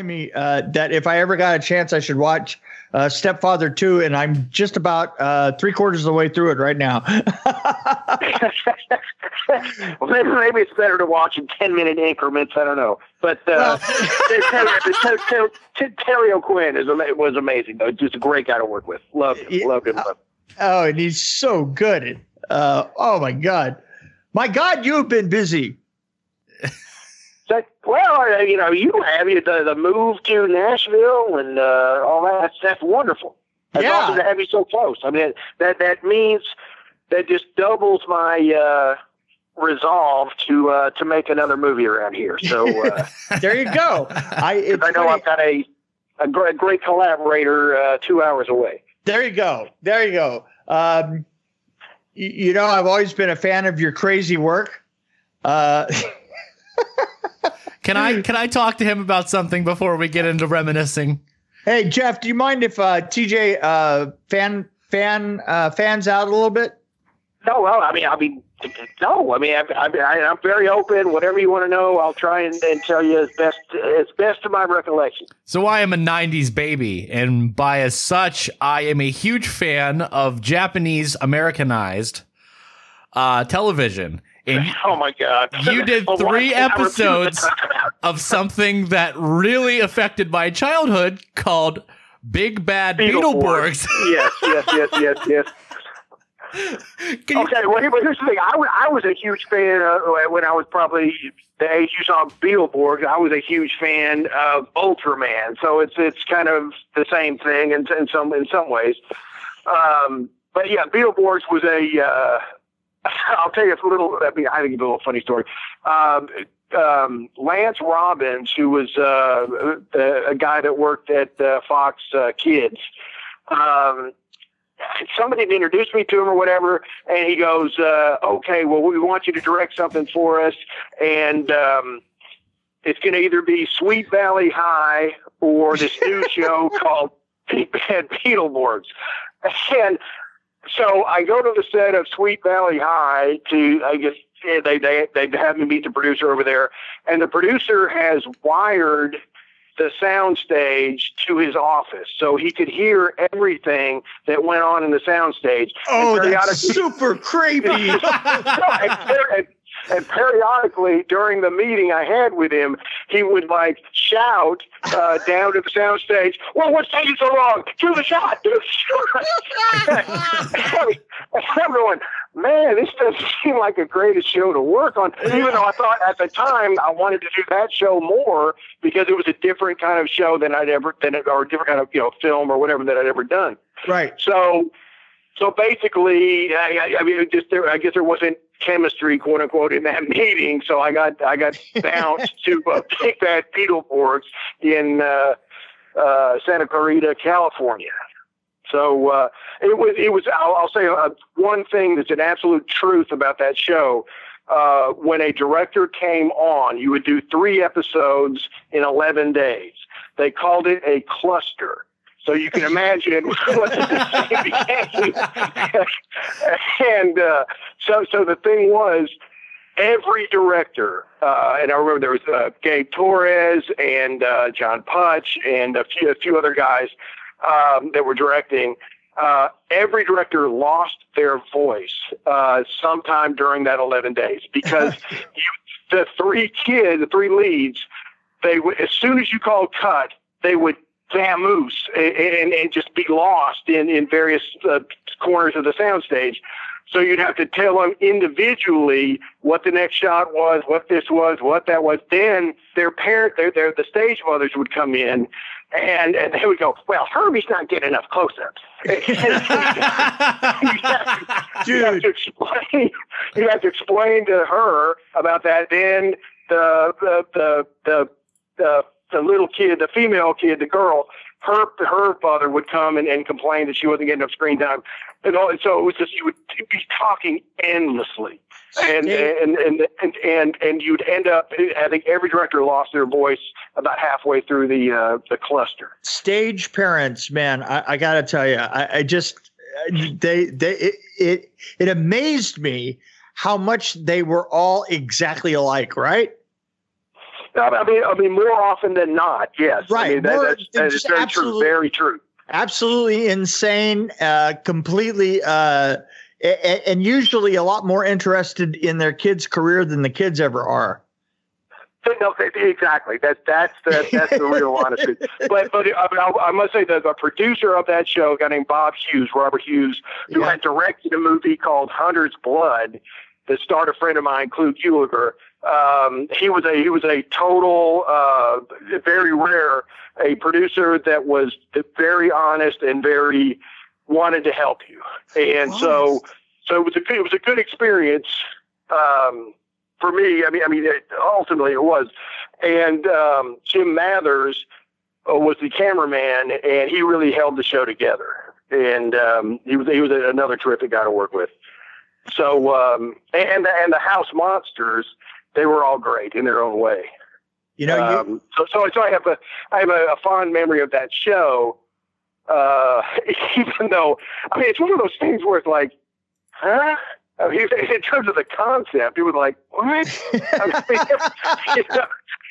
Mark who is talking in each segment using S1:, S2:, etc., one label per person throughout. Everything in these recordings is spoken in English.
S1: Telling me uh, that if I ever got a chance, I should watch uh, Stepfather 2, and I'm just about uh, three quarters of the way through it right now.
S2: well, maybe, maybe it's better to watch in 10 minute increments. I don't know. But uh, Terry, O'Quinn is, was amazing, though. Just a great guy to work with. Loved him. Loved him. Loved him.
S1: Oh, and he's so good. Uh, oh, my God. My God, you have been busy
S2: well, you know, you have you the, the move to Nashville and uh, all that. That's, that's wonderful. That's
S1: yeah.
S2: awesome to have you so close. I mean, that that means that just doubles my uh, resolve to uh, to make another movie around here. So uh,
S1: there you go. I
S2: I know. I've got a a great, great collaborator uh, two hours away.
S1: There you go. There you go. Um, you, you know, I've always been a fan of your crazy work. Uh,
S3: can I can I talk to him about something before we get into reminiscing?
S1: Hey Jeff, do you mind if uh, TJ uh, fan fan uh, fans out a little bit?
S2: No, well, I mean, I mean, no, I mean, I, I, am very open. Whatever you want to know, I'll try and, and, tell you as best as best of my recollection.
S3: So I am a '90s baby, and by as such, I am a huge fan of Japanese Americanized uh, television.
S2: And oh my god!
S3: You did three episodes of something that really affected my childhood called Big Bad Beetleborgs.
S2: yes, yes, yes, yes, yes. Can okay, well, here's the thing. I, I was a huge fan uh, when I was probably the age you saw Beetleborgs. I was a huge fan of Ultraman, so it's it's kind of the same thing in, in some in some ways. Um, but yeah, Beetleborgs was a uh, I'll tell you a little. I mean, I think it's a little funny story. Um, um, Lance Robbins, who was uh, a, a guy that worked at uh, Fox uh, Kids, um, somebody introduced me to him or whatever, and he goes, uh, "Okay, well, we want you to direct something for us, and um, it's going to either be Sweet Valley High or this new show called Big Bad Beetleborgs." And so I go to the set of Sweet Valley High to, I guess, they, they, they have me meet the producer over there. And the producer has wired the soundstage to his office so he could hear everything that went on in the soundstage.
S1: Oh, that's super creepy.
S2: and periodically during the meeting I had with him, he would like shout uh, down to the soundstage, "Well, what's taking so long? Do the shot! Do the shot!" Everyone, man, this doesn't seem like the greatest show to work on. Even though I thought at the time I wanted to do that show more because it was a different kind of show than I'd ever than or a different kind of you know film or whatever that I'd ever done.
S1: Right.
S2: So. So basically, I, I mean, just there, I guess there wasn't chemistry, quote unquote, in that meeting. So I got I got bounced to uh, Big Bad Beetleborgs in uh, uh, Santa Clarita, California. So uh, it was it was I'll, I'll say uh, one thing that's an absolute truth about that show. Uh, when a director came on, you would do three episodes in 11 days. They called it a cluster. So you can imagine what the became. and uh, so, so the thing was, every director, uh, and I remember there was uh, Gabe Torres and uh, John Putch and a few, a few other guys um, that were directing. Uh, every director lost their voice uh, sometime during that 11 days because you, the three kids, the three leads, they would, as soon as you called cut, they would vamoose and, and, just be lost in, in various uh, corners of the soundstage. So you'd have to tell them individually what the next shot was, what this was, what that was. Then their parent, their, their the stage mothers would come in, and and they would go, "Well, Herbie's not getting enough close-ups." you, have to, you have to explain. You have to explain to her about that. Then the the the the, the the little kid, the female kid, the girl, her her father would come and, and complain that she wasn't getting enough screen time, and, all, and so it was just you would be talking endlessly, and and, and and and and you'd end up. I think every director lost their voice about halfway through the uh, the cluster.
S1: Stage parents, man, I, I got to tell you, I, I just they they it, it it amazed me how much they were all exactly alike, right?
S2: I mean, I mean, more often than not, yes.
S1: Right.
S2: I mean, that,
S1: More-
S2: that's, that is very true. Very true.
S1: Absolutely insane, uh, completely, uh, and usually a lot more interested in their kids' career than the kids ever are.
S2: No, exactly. That that's the that's the real honest truth. But but I, I, must say that the producer of that show, a guy named Bob Hughes, Robert Hughes, who
S1: Yeah.
S2: had directed a movie called Hunter's Blood that starred a friend of mine, Clu Gulager. Um, he was a he was a total uh, very rare a producer that was very honest and very wanted to help you. And so so it was a good, it was a good experience um, for me. I mean, I mean, it, ultimately it was. And um, Jim Mathers uh, was the cameraman, and he really held the show together. And um, he was he was another terrific guy to work with. So um, and and the House Monsters, they were all great in their own way.
S1: You know, you,
S2: Um, so, so, so I have a, I have a, a fond memory of that show. Uh, even though, I mean, it's one of those things where it's like, huh? I mean, in terms of the concept, it was like, what? I mean, you know,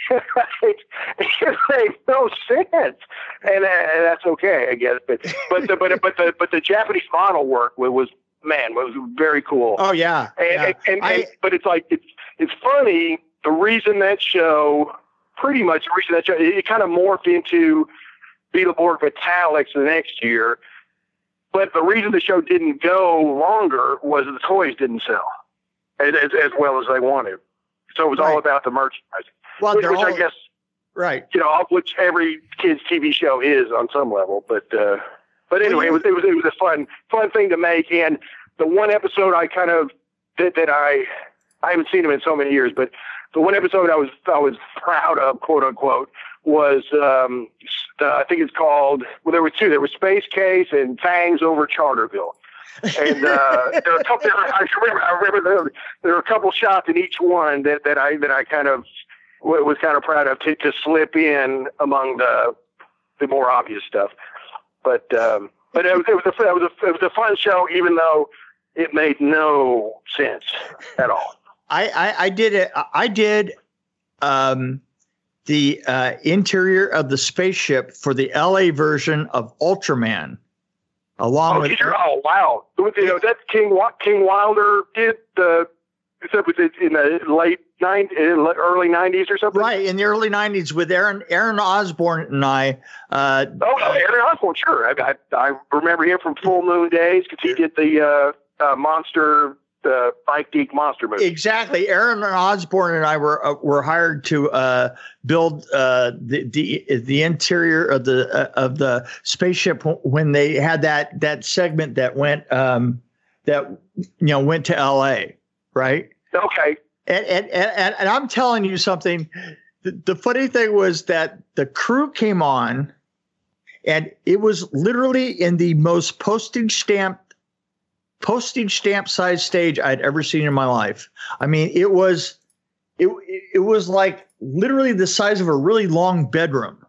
S2: it, it made no sense, and, uh, and that's okay, I guess. But but the, but but the but the Japanese model work was man was very cool.
S1: oh yeah,
S2: And,
S1: yeah.
S2: and, and,
S1: I-
S2: and- but it's like it's it's funny. The reason that show, pretty much the reason that show, it, it kind of morphed into Beetleborg Metallix the next year. But the reason the show didn't go longer was the toys didn't sell as, as, well as they wanted. So it was all about the merchandising,
S1: well,
S2: which, which
S1: all
S2: I guess
S1: right.
S2: you know, which every kids TV show is on some level. But uh, but anyway, it was it was it was a fun fun thing to make. And the one episode I kind of that that I I haven't seen him in so many years, but the one episode I was I was proud of, quote unquote, was um, uh, I think it's called. Well, there were two. There was Space Case and Fangs over Charterville. and uh, there were a couple. I remember. I remember there, there were a couple shots in each one that, that I that I kind of was kind of proud of to, to slip in among the the more obvious stuff. But um, but it was, it was a it was a it was a fun show, even though it made no sense at all.
S1: I, I I did it. I did um, the uh, interior of the spaceship for the LA version of Ultraman, along
S2: Oh,
S1: with
S2: oh wow! You know, that King King Wilder did the. Except was it in the late nine, early nineties or something?
S1: right in the early '90s with Aaron Aaron Osborne and I. Uh,
S2: Oh, no, Aaron Osborne, sure. I, I, I remember him from Full Moon Days because he did the uh, uh, monster, the Mike Geek monster movie.
S1: Exactly. Aaron Osborne and I were uh, were hired to uh, build uh, the the the interior of the uh, of the spaceship when they had that that segment that went um, that you know went to L.A. Right.
S2: Okay.
S1: And and and, and I'm telling you something. The, the funny thing was that the crew came on, and it was literally in the most postage stamp postage stamp size stage I'd ever seen in my life. I mean, it was it it was like literally the size of a really long bedroom,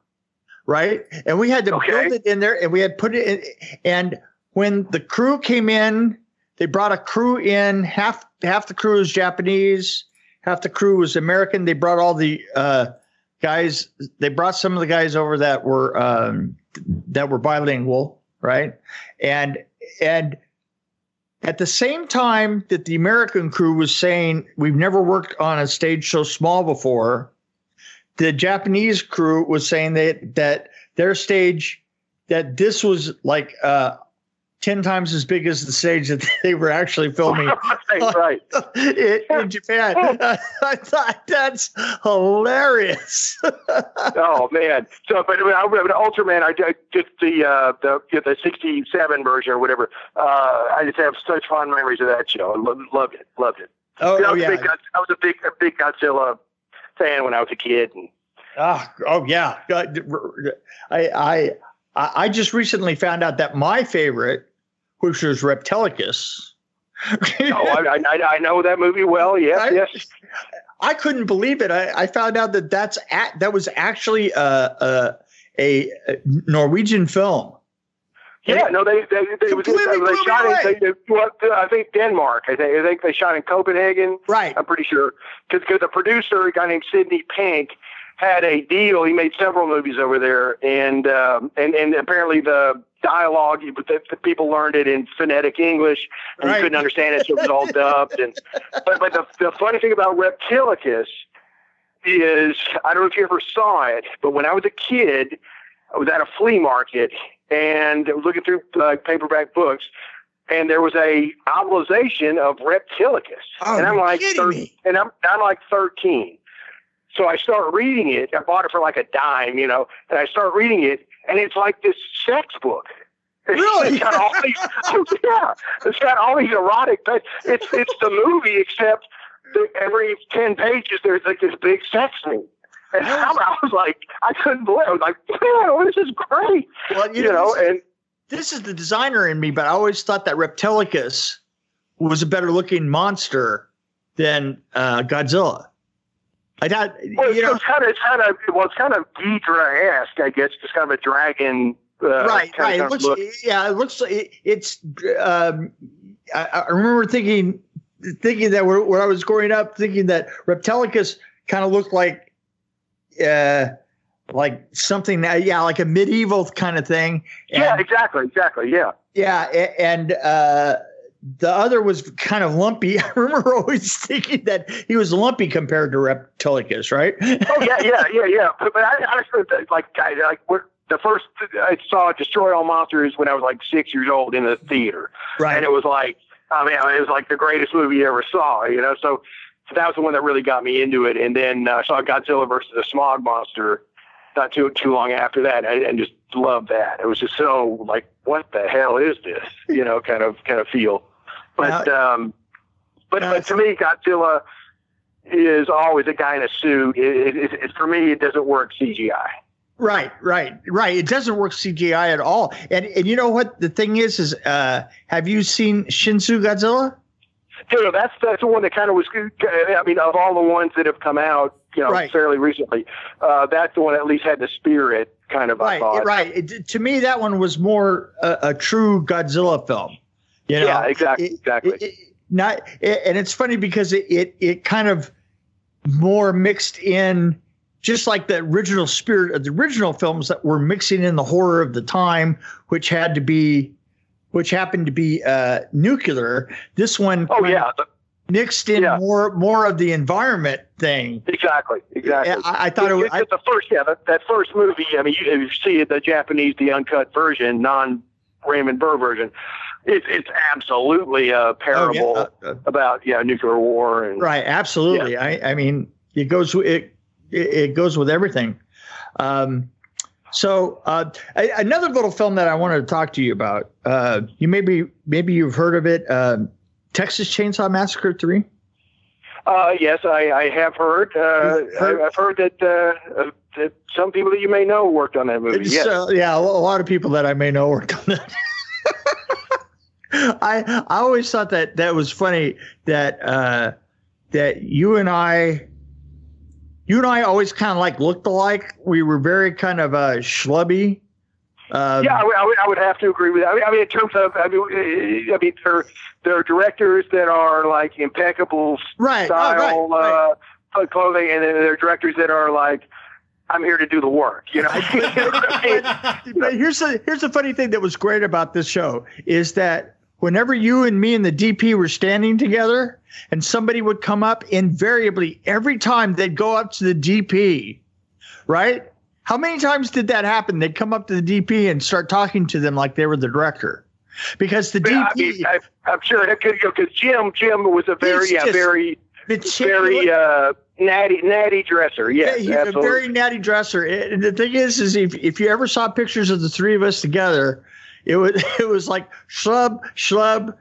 S1: right? And we had to
S2: Okay.
S1: build it in there, and we had put it in. And when the crew came in, they brought a crew in. Half half the crew was Japanese, half the crew was American. They brought all the uh, guys. They brought some of the guys over that were um, that were bilingual, right? And and at the same time that the American crew was saying we've never worked on a stage so small before, the Japanese crew was saying that that their stage that this was like uh, ten times as big as the stage that they were actually filming
S2: right,
S1: in, in Japan. I thought that's hilarious.
S2: Oh man. So, but I I remember Ultraman. I did just the uh, the you know, the '67 version or whatever. Uh, I just have such fond memories of that show. I lo- loved it. Loved it.
S1: oh,
S2: I
S1: oh,
S2: was a
S1: yeah.
S2: big, I was a big, a big Godzilla fan when I was a kid. And
S1: Oh, oh yeah. I, I, I, I just recently found out that my favorite, which was Reptilicus.
S2: oh, I, I, I know that movie well. Yes,
S1: I,
S2: yes.
S1: I couldn't believe it. I, I found out that that's at, that was actually a, a, a Norwegian film.
S2: Yeah, no, they they, they, was, they shot in they, well, uh, I think Denmark. I think I think they shot in Copenhagen.
S1: Right.
S2: I'm pretty sure because the producer, a guy named Sidney Pink, had a deal. He made several movies over there, and um, and and apparently the dialogue, the, the people learned it in phonetic English, and right. you couldn't understand it, so it was all dubbed. And but but the, the funny thing about Reptilicus is I don't know if you ever saw it, but when I was a kid, I was at a flea market and I was looking through uh, paperback books, and there was a novelization of Reptilicus,
S1: oh,
S2: and I'm like,
S1: thir-
S2: and I'm I'm like 13. So I start reading it. I bought it for like a dime, you know, and I start reading it, and it's like this sex book.
S1: Really?
S2: it's got all these, oh, yeah, it's got all these erotic. But it's it's the movie, except the, every ten pages there's like this big sex scene. And I was, I was like, I couldn't believe. It. I was like, man, this is great.
S1: Well, you,
S2: you
S1: know,
S2: know and
S1: this is the designer in me, but I always thought that Reptilicus was a better looking monster than uh, Godzilla. I thought,
S2: well,
S1: you know,
S2: it's kind of, it's kind of, well, it's kind of Ghidorah esque, I guess, just kind of a dragon. Uh,
S1: right,
S2: kind
S1: right. It looks,
S2: look.
S1: yeah, it looks like it, it's. Um, I, I remember thinking, thinking that when I was growing up, thinking that Reptilicus kind of looked like, uh, like something, that, yeah, like a medieval kind of thing. And,
S2: yeah, exactly, exactly, yeah.
S1: Yeah, and uh, the other was kind of lumpy. I remember always thinking that he was lumpy compared to Reptilicus, right?
S2: oh yeah, yeah, yeah, yeah. But, but I, I that, like, I, like the first I saw Destroy All Monsters when I was like six years old in the theater,
S1: right?
S2: And it was like, I mean, it was like the greatest movie you ever saw, you know. So, so that was the one that really got me into it. And then uh, I saw Godzilla versus the Smog Monster not too too long after that, and, and just loved that. It was just so like, what the hell is this? You know, kind of kind of feel. But um, but, but to me, Godzilla is always a guy in a suit. It, it, it, for me, it doesn't work CGI.
S1: Right, right, right. It doesn't work CGI at all. And and you know what the thing is is uh, have you seen Shinsu Godzilla?
S2: Dude, that's that's the one that kind of was. I mean, of all the ones that have come out, you know,
S1: Right.
S2: fairly recently, uh, that's the one that at least had the spirit kind of. I
S1: Right,
S2: thought.
S1: right. It, to me, that one was more a, a true Godzilla film. You know?
S2: Yeah, exactly,
S1: It-
S2: exactly.
S1: it- it- not, it, and it's funny because it, it it kind of more mixed in, just like the original spirit of the original films that were mixing in the horror of the time, which had to be, which happened to be uh, nuclear. This one,
S2: Oh yeah,
S1: mixed in
S2: Yeah.
S1: more more of the environment thing.
S2: exactly, exactly.
S1: I, I thought it was.
S2: It's the first, yeah, that, that first movie. I mean, you, you see the Japanese, the uncut version, non Raymond Burr version. It's it's absolutely a
S1: oh,
S2: parable
S1: yeah, uh, uh,
S2: about yeah nuclear war and
S1: Right, absolutely. I, I mean, it goes it it, goes with everything. Um, so uh, a, another little film that I wanted to talk to you about. Uh, you maybe maybe you've heard of it. Uh, Texas Chainsaw Massacre Three.
S2: Uh, yes, I, I have heard. Uh,
S1: heard-
S2: I, I've heard that, uh, uh, that some people that you may know worked on that movie. Yes.
S1: uh, yeah, a lot of people that I may know worked on that. I I always thought that that was funny that uh, that you and I you and I always kind of like looked alike. We were very kind of uh, schlubby. Um,
S2: yeah, I would, I, would, I would have to agree with that. I mean, I mean in terms of, I mean, uh, I mean, there, there are directors that are like impeccable
S1: right. oh,
S2: style
S1: right, right.
S2: uh, clothing, and then there are directors that are like, I'm here to do the work. You know,
S1: but, but here's the here's the funny thing that was great about this show is that whenever you and me and the DP were standing together and somebody would come up, invariably every time they'd go up to the DP, right? How many times did that happen? They'd come up to the DP and start talking to them like they were the director, because the
S2: I
S1: DP,
S2: mean, I, I'm sure because Jim, Jim was a very, yeah, very, very uh, natty, natty dresser. Yes,
S1: he's a very natty dresser. And the thing is, is if, if you ever saw pictures of the three of us together, it was it was like schlub, schlub.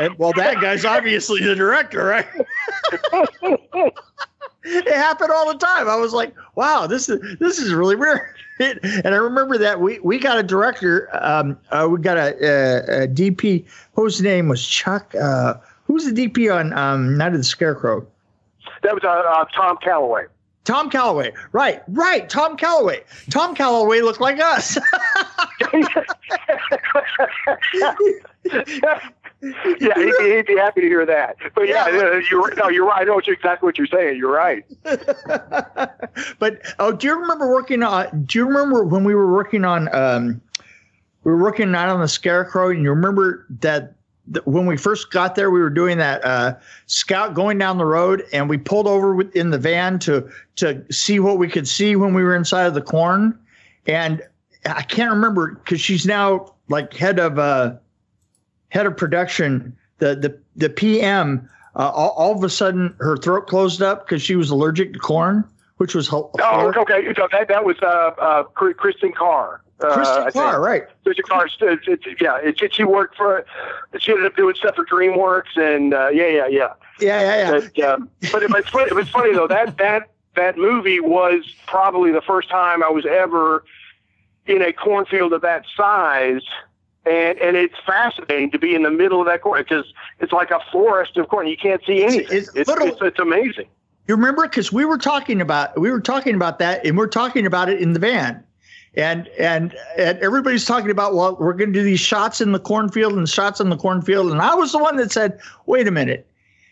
S1: And, well, that guy's obviously the director, right? it happened all the time. I was like, wow, this is this is really weird. and I remember that we we got a director, um, uh, we got a, a, a, DP whose name was Chuck. Uh, who's the DP on um, Night of the Scarecrow?
S2: That was uh, uh, Tom Callaway.
S1: Tom Callaway, right, right. Tom Callaway. Tom Callaway looked like us.
S2: yeah, he'd be, he'd be, happy to hear that. But yeah, yeah. you're no, you're right. I know exactly what you're saying. You're right.
S1: but oh, do you remember working on? Do you remember when we were working on? Um, we were working Night on the Scarecrow, and you remember that when we first got there, we were doing that uh, scout going down the road, and we pulled over in the van to to see what we could see when we were inside of the corn. And I can't remember because she's now like head of uh, head of production. The the the PM uh, all, all, of a sudden her throat closed up because she was allergic to corn, which was
S2: oh okay. So that that was uh, uh, Carr.
S1: Uh, Carr, right?
S2: Kristen Carr. It's, it's, yeah, she worked for. She ended up doing stuff for DreamWorks, and uh, yeah, yeah, yeah.
S1: Yeah, yeah, yeah.
S2: But, uh, but it, was funny, it was funny though that that that movie was probably the first time I was ever in a cornfield of that size. And and it's fascinating to be in the middle of that corn because it's like a forest of corn. You can't see anything. It's, it's, it's, it's amazing.
S1: You remember because we were talking about we were talking about that, and we're talking about it in the van and and and everybody's talking about well we're going to do these shots in the cornfield and shots in the cornfield. And i was the one that said wait a minute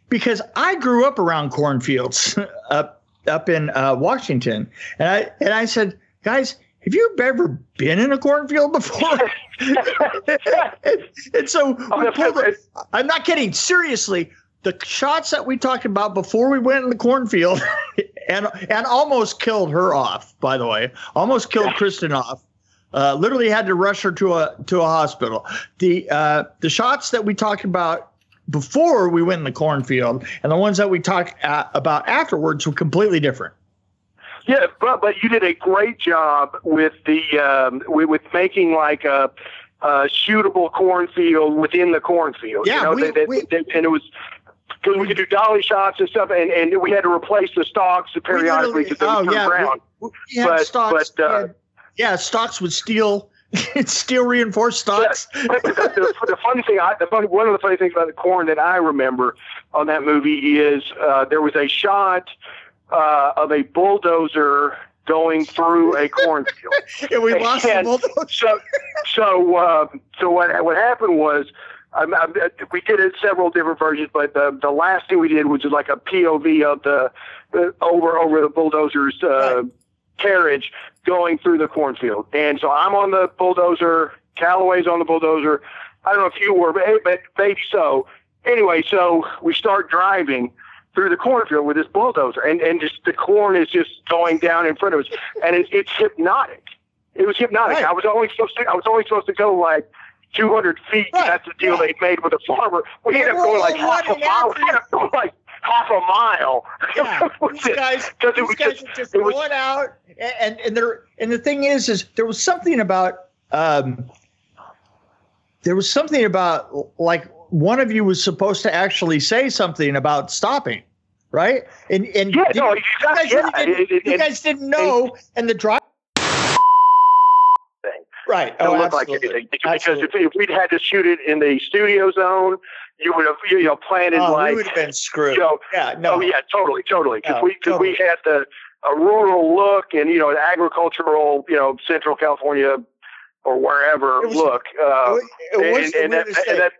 S1: because i grew up around cornfields up up in uh, washington. And i and i said guys have you ever been in a cornfield before? And, and, so oh, i'm not kidding. Seriously the shots that we talked about before we went in the cornfield and and almost killed her off by the way. Almost killed kristen off. Uh, literally had to rush her to a to a hospital. The uh, the shots that we talked about before we went in the cornfield and the ones that we talked about afterwards were completely different.
S2: Yeah but but you did a great job with the um, with, with making like a uh, shootable cornfield within the cornfield.
S1: Yeah,
S2: you know,
S1: we,
S2: they, they,
S1: we,
S2: they, and it was because we could do dolly shots and stuff, and, and we had to replace the stalks periodically because they would oh, turn yeah, brown.
S1: We, we but, stalks, but uh, yeah, stalks would steal it's steel reinforced stalks.
S2: Yeah, the, the, funny thing, I, the funny, one of the funny things about the corn that I remember on that movie is uh, there was a shot uh, of a bulldozer going through a cornfield.
S1: and we lost and the bulldozer.
S2: So, so, uh, so what what happened was I'm, I'm, we did it several different versions, but the the last thing we did was like a POV of the, the over over the bulldozer's uh, right. carriage going through the cornfield. And so I'm on the bulldozer, Callaway's on the bulldozer. I don't know if you were, but, but maybe so. Anyway, so we start driving through the cornfield with this bulldozer, and and just the corn is just going down in front of us, and it, it's hypnotic. It was hypnotic. Right. I was only supposed to I was only supposed to go like 200 feet. Right. That's the deal they made with a farmer. We ended up going like half a mile. We ended up going like half a mile.
S1: Yeah, these guys, these it was guys just, just going was, out, and and there and the thing is, is there was something about um, there was something about like one of you was supposed to actually say something about stopping, right? And and
S2: yeah, no,
S1: you, guys, yeah, didn't, it, it, you guys didn't know, and the driver Right.
S2: Don't oh, look like anything. Because if, if, we'd had to shoot it in the studio zone, you would have you know planted
S1: oh,
S2: like
S1: we would have been screwed. You know,
S2: yeah, no. Oh yeah, totally, totally. Because no, we because totally. we had the a rural look and you know an agricultural you know Central California or wherever was, look. Uh, it was, and, and, that, and that,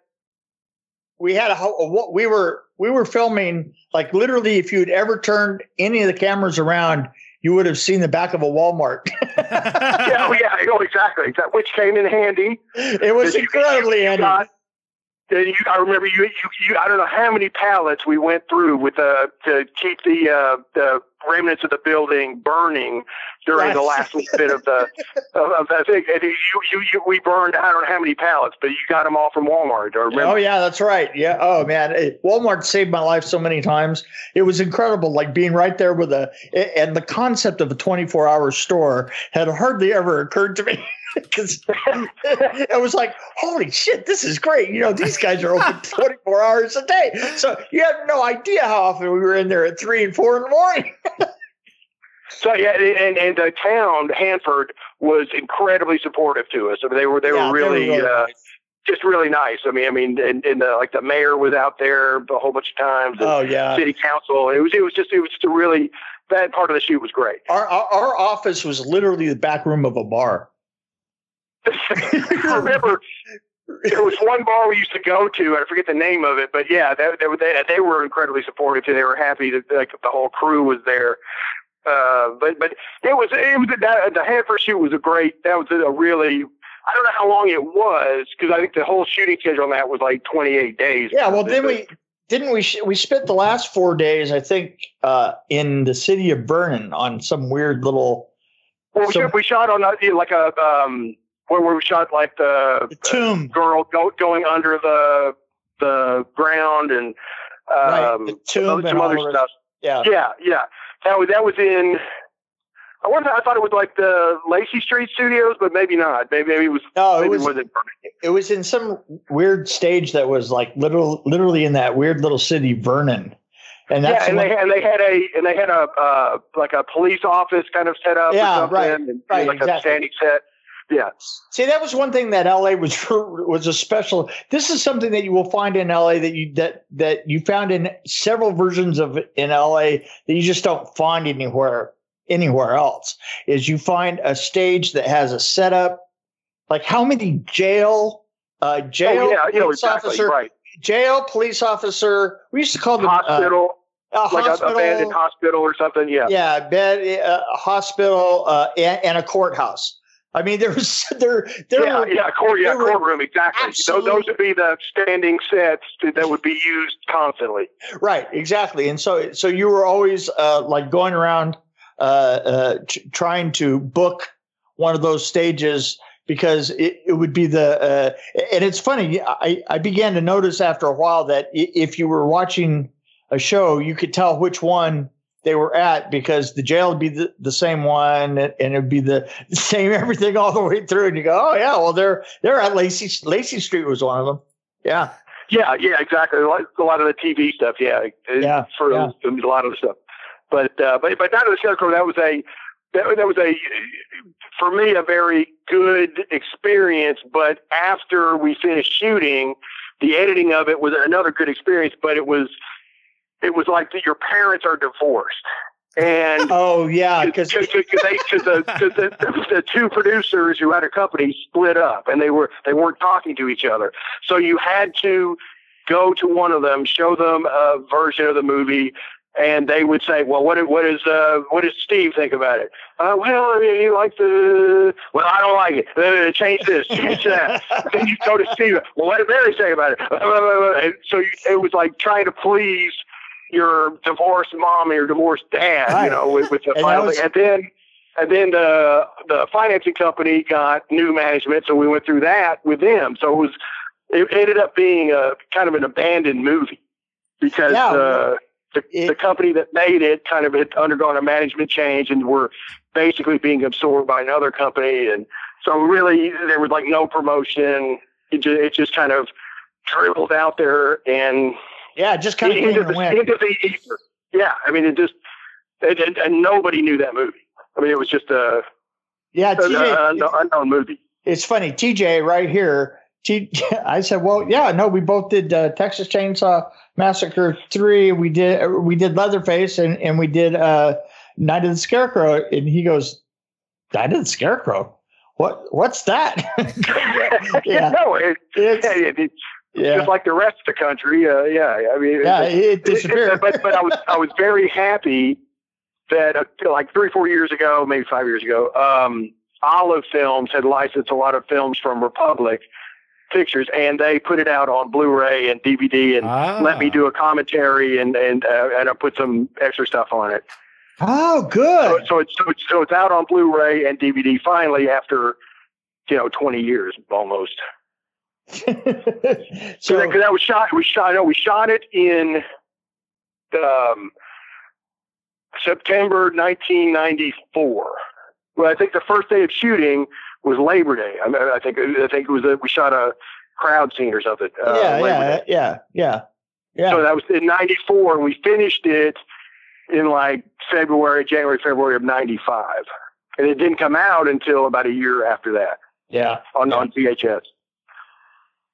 S1: we had a, a we were we were filming like literally if you'd ever turned any of the cameras around you would have seen the back of a Walmart.
S2: yeah, oh, yeah, oh, exactly. Which came in handy.
S1: It was incredibly handy. Got,
S2: you, I remember you, you, you, I don't know how many pallets we went through with uh, to keep the uh, the remnants of the building burning during
S1: Yes.
S2: the last little bit of the of, of the thing. And you, you, you, we burned I don't know how many pallets, but you got them all from Walmart. Or?
S1: Oh yeah, that's right. Yeah. Oh man, It- Walmart saved my life so many times. It was incredible, like being right there with a and the concept of a 24 hour store had hardly ever occurred to me because it was like, holy shit, this is great. You know, these guys are open 24 hours a day. So you have no idea how often we were in there at three and four in the morning.
S2: So yeah, and and the town Hanford was incredibly supportive to us. I mean, they were they
S1: Yeah,
S2: were really. uh,
S1: nice.
S2: just really nice. I mean, I mean, and, and the, like the mayor was out there a whole bunch of times,
S1: Oh yeah.
S2: city council. It was, it was just, it was just a really that part of the shoot was great.
S1: Our, our our office was literally the back room of a bar.
S2: Remember there was one bar we used to go to, I forget the name of it, but yeah, they, they were they, were incredibly supportive. Too. They were happy that like the whole crew was there. Uh, but but it was it was that, the Hanford shoot was a great. That was a really. I don't know how long it was because I think the whole shooting schedule on that was like 28 days.
S1: Yeah, well, then we didn't we sh- we spent the last four days, I think, uh, in the city of Vernon on some weird little
S2: Well, we,
S1: So-
S2: shot, we shot on a, like a um where we shot like the
S1: the tomb,
S2: girl go, going under the the ground and
S1: right?
S2: um
S1: The tomb
S2: some other
S1: the
S2: stuff.
S1: Yeah,
S2: Yeah, yeah. That was that was in. I wonder. I thought it was like the Lacy Street Studios, but maybe not. Maybe, maybe it was.
S1: no, it was
S2: it
S1: it was in some weird stage that was like literal, literally in that weird little city, Vernon, and that's
S2: Yeah, and they and they had a and they had a uh, like a police office kind of set up.
S1: Yeah, right,
S2: and
S1: right,
S2: like
S1: exactly.
S2: a standing set. Yeah,
S1: See, that was one thing that LA was was a special. This is something that you will find in LA that you that that you found in several versions of in LA that you just don't find anywhere anywhere else. Is you find a stage that has a setup. Like how many jail, uh, jail
S2: oh, yeah, yeah,
S1: police
S2: exactly.
S1: officer,
S2: Right.
S1: jail police officer. We used to call them uh,
S2: Hospital,
S1: a
S2: like
S1: hospital,
S2: a abandoned hospital or something. Yeah.
S1: yeah, bed, uh, a hospital, uh, and, and a courthouse. I mean, there was there there
S2: yeah,
S1: were
S2: yeah, court, yeah, courtroom, exactly.
S1: Absolute-
S2: those would be the standing sets that would be used constantly.
S1: Right, exactly. And so, so you were always uh, like going around uh, uh, t- trying to book one of those stages because it, it would be the. Uh, and it's funny. I, I began to notice after a while that if you were watching a show, you could tell which one they were at because the jail would be the, the same one and it'd be the same everything all the way through. And you go, oh yeah, well they're they're at Lacy Lacy Street was one of them. Yeah,
S2: Yeah, yeah, exactly. A lot, a lot of the TV stuff. Yeah,
S1: Yeah,
S2: for
S1: yeah.
S2: a lot of the stuff. But uh, but but the Scarecrow, that was a that, that was a for me a very good experience. But after we finished shooting, the editing of it was another good experience. But it was it was like your parents are divorced. And
S1: Oh yeah, because
S2: because they because the, 'cause the, the two producers who had a company split up and they were they weren't talking to each other. So you had to go to one of them show them a version of the movie and they would say well what what is uh what does steve think about it? Uh well i mean you like the well i don't like it. Uh, change this change that. Then you go to steve well what did mary say about it? So you, it was like trying to please your divorced mom and your divorced dad,
S1: Right.
S2: you know, with, with the
S1: And
S2: final
S1: was-
S2: thing. And then, and then the the financing company got new management, so we went through that with them. So it was, it ended up being a kind of an abandoned movie because
S1: Yeah,
S2: uh, the
S1: it-
S2: the company that made it kind of had undergone a management change and were basically being absorbed by another company, and so really there was like no promotion. It just, it just kind of dribbled out there and
S1: yeah, just kind of
S2: into the, into the ether. Yeah, I mean, it just and, and, and nobody knew that movie. I mean, it was just a,
S1: Yeah, TJ,
S2: a, unknown- movie.
S1: it's funny. TJ right here. T, I said, well, yeah, no, we both did uh, Texas Chainsaw Massacre three. We did we did Leatherface and and we did uh, Night of the Scarecrow. And he goes, Night of the Scarecrow. What what's that? yeah,
S2: no, it,
S1: it's,
S2: yeah, it, it's
S1: yeah,
S2: just like the rest of the country. Uh, yeah, I mean,
S1: yeah,
S2: it,
S1: it
S2: it-
S1: disappeared.
S2: but but I was I was very happy that uh, like three four years ago, maybe five years ago, um, Olive Films had licensed a lot of films from Republic Pictures, and they put it out on Blu-ray and DVD, and
S3: Ah.
S2: let me do a commentary and and uh, and I put some extra stuff on it.
S1: Oh,
S2: So,
S1: good.
S2: so it's so it's so it's out on Blu-ray and DVD finally after you know 20 years almost.
S1: so,
S2: because that was shot. We shot. No, we shot it in um, September 1994. Well, I think the first day of shooting was Labor Day. I, mean, I think I think it was a, we shot a crowd scene or something. Uh,
S1: yeah, yeah,
S2: Day.
S1: yeah, yeah, yeah.
S2: So that was in '94, and we finished it in like February, January, February of '95, and it didn't come out until about a year after that
S1: yeah.
S2: on on VHS.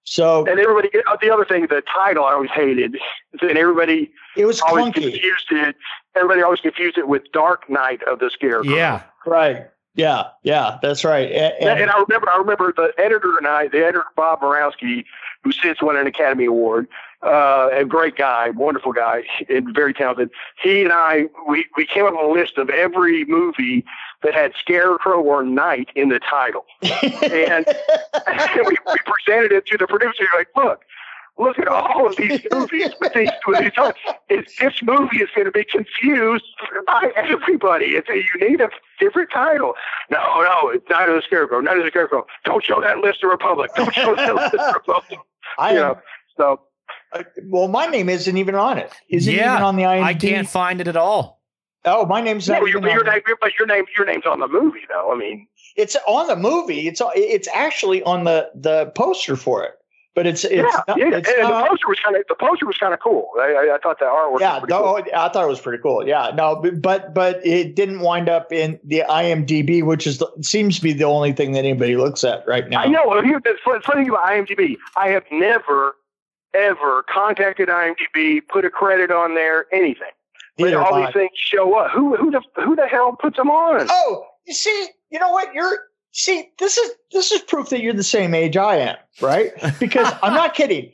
S1: So
S2: And everybody, uh, the other thing, the title I always hated, and everybody
S1: it was
S2: always
S1: clunky.
S2: confused it. Everybody always confused it with Dark Night of the Scarecrow.
S3: Yeah.
S1: Right. Yeah. Yeah. That's right.
S2: And,
S1: And,
S2: and I remember, I remember the editor and I, the editor Bob Murawski, who since won an Academy Award, uh, a great guy, wonderful guy, and very talented. He and I, we, we came up with a list of every movie that had Scarecrow or Knight in the title. and- and we, we presented it to the producer. Like, look, look at all of these movies with these with these. This movie is going to be confused by everybody. It's a, you need a different title. No, no, it's Night of the Scarecrow. Night of the Scarecrow. Don't show that list to Republic. Don't show that list to Republic.
S1: I
S2: You
S1: am,
S2: know, so
S1: uh, well, my name isn't even on it. Is it
S3: Yeah,
S1: even on the IMDb.
S3: I can't find it at all.
S1: Oh, my name's not
S2: no, your,
S1: even
S2: your
S1: on
S2: name, but your name, your name's on the movie, though. I mean,
S1: It's on the movie. It's it's actually on the the poster for it, but it's it's
S2: yeah,
S1: not,
S2: yeah.
S1: it's
S2: and
S1: not-
S2: the poster was kind of the poster was kind of cool. I, I, I thought the artwork.
S1: yeah,
S2: was pretty
S1: no,
S2: cool.
S1: I thought it was pretty cool. Yeah, no, but but it didn't wind up in the IMDb, which is the, seems to be the only thing that anybody looks at right now.
S2: I know. well, Here, the fun funny thing about IMDb, I have never, ever contacted IMDb, put a credit on there, anything. But all these things show up. Who, who the, who the hell puts them on?
S1: Oh, you see, you know what? You're see, this is this is proof that you're the same age I am, right? Because I'm not kidding.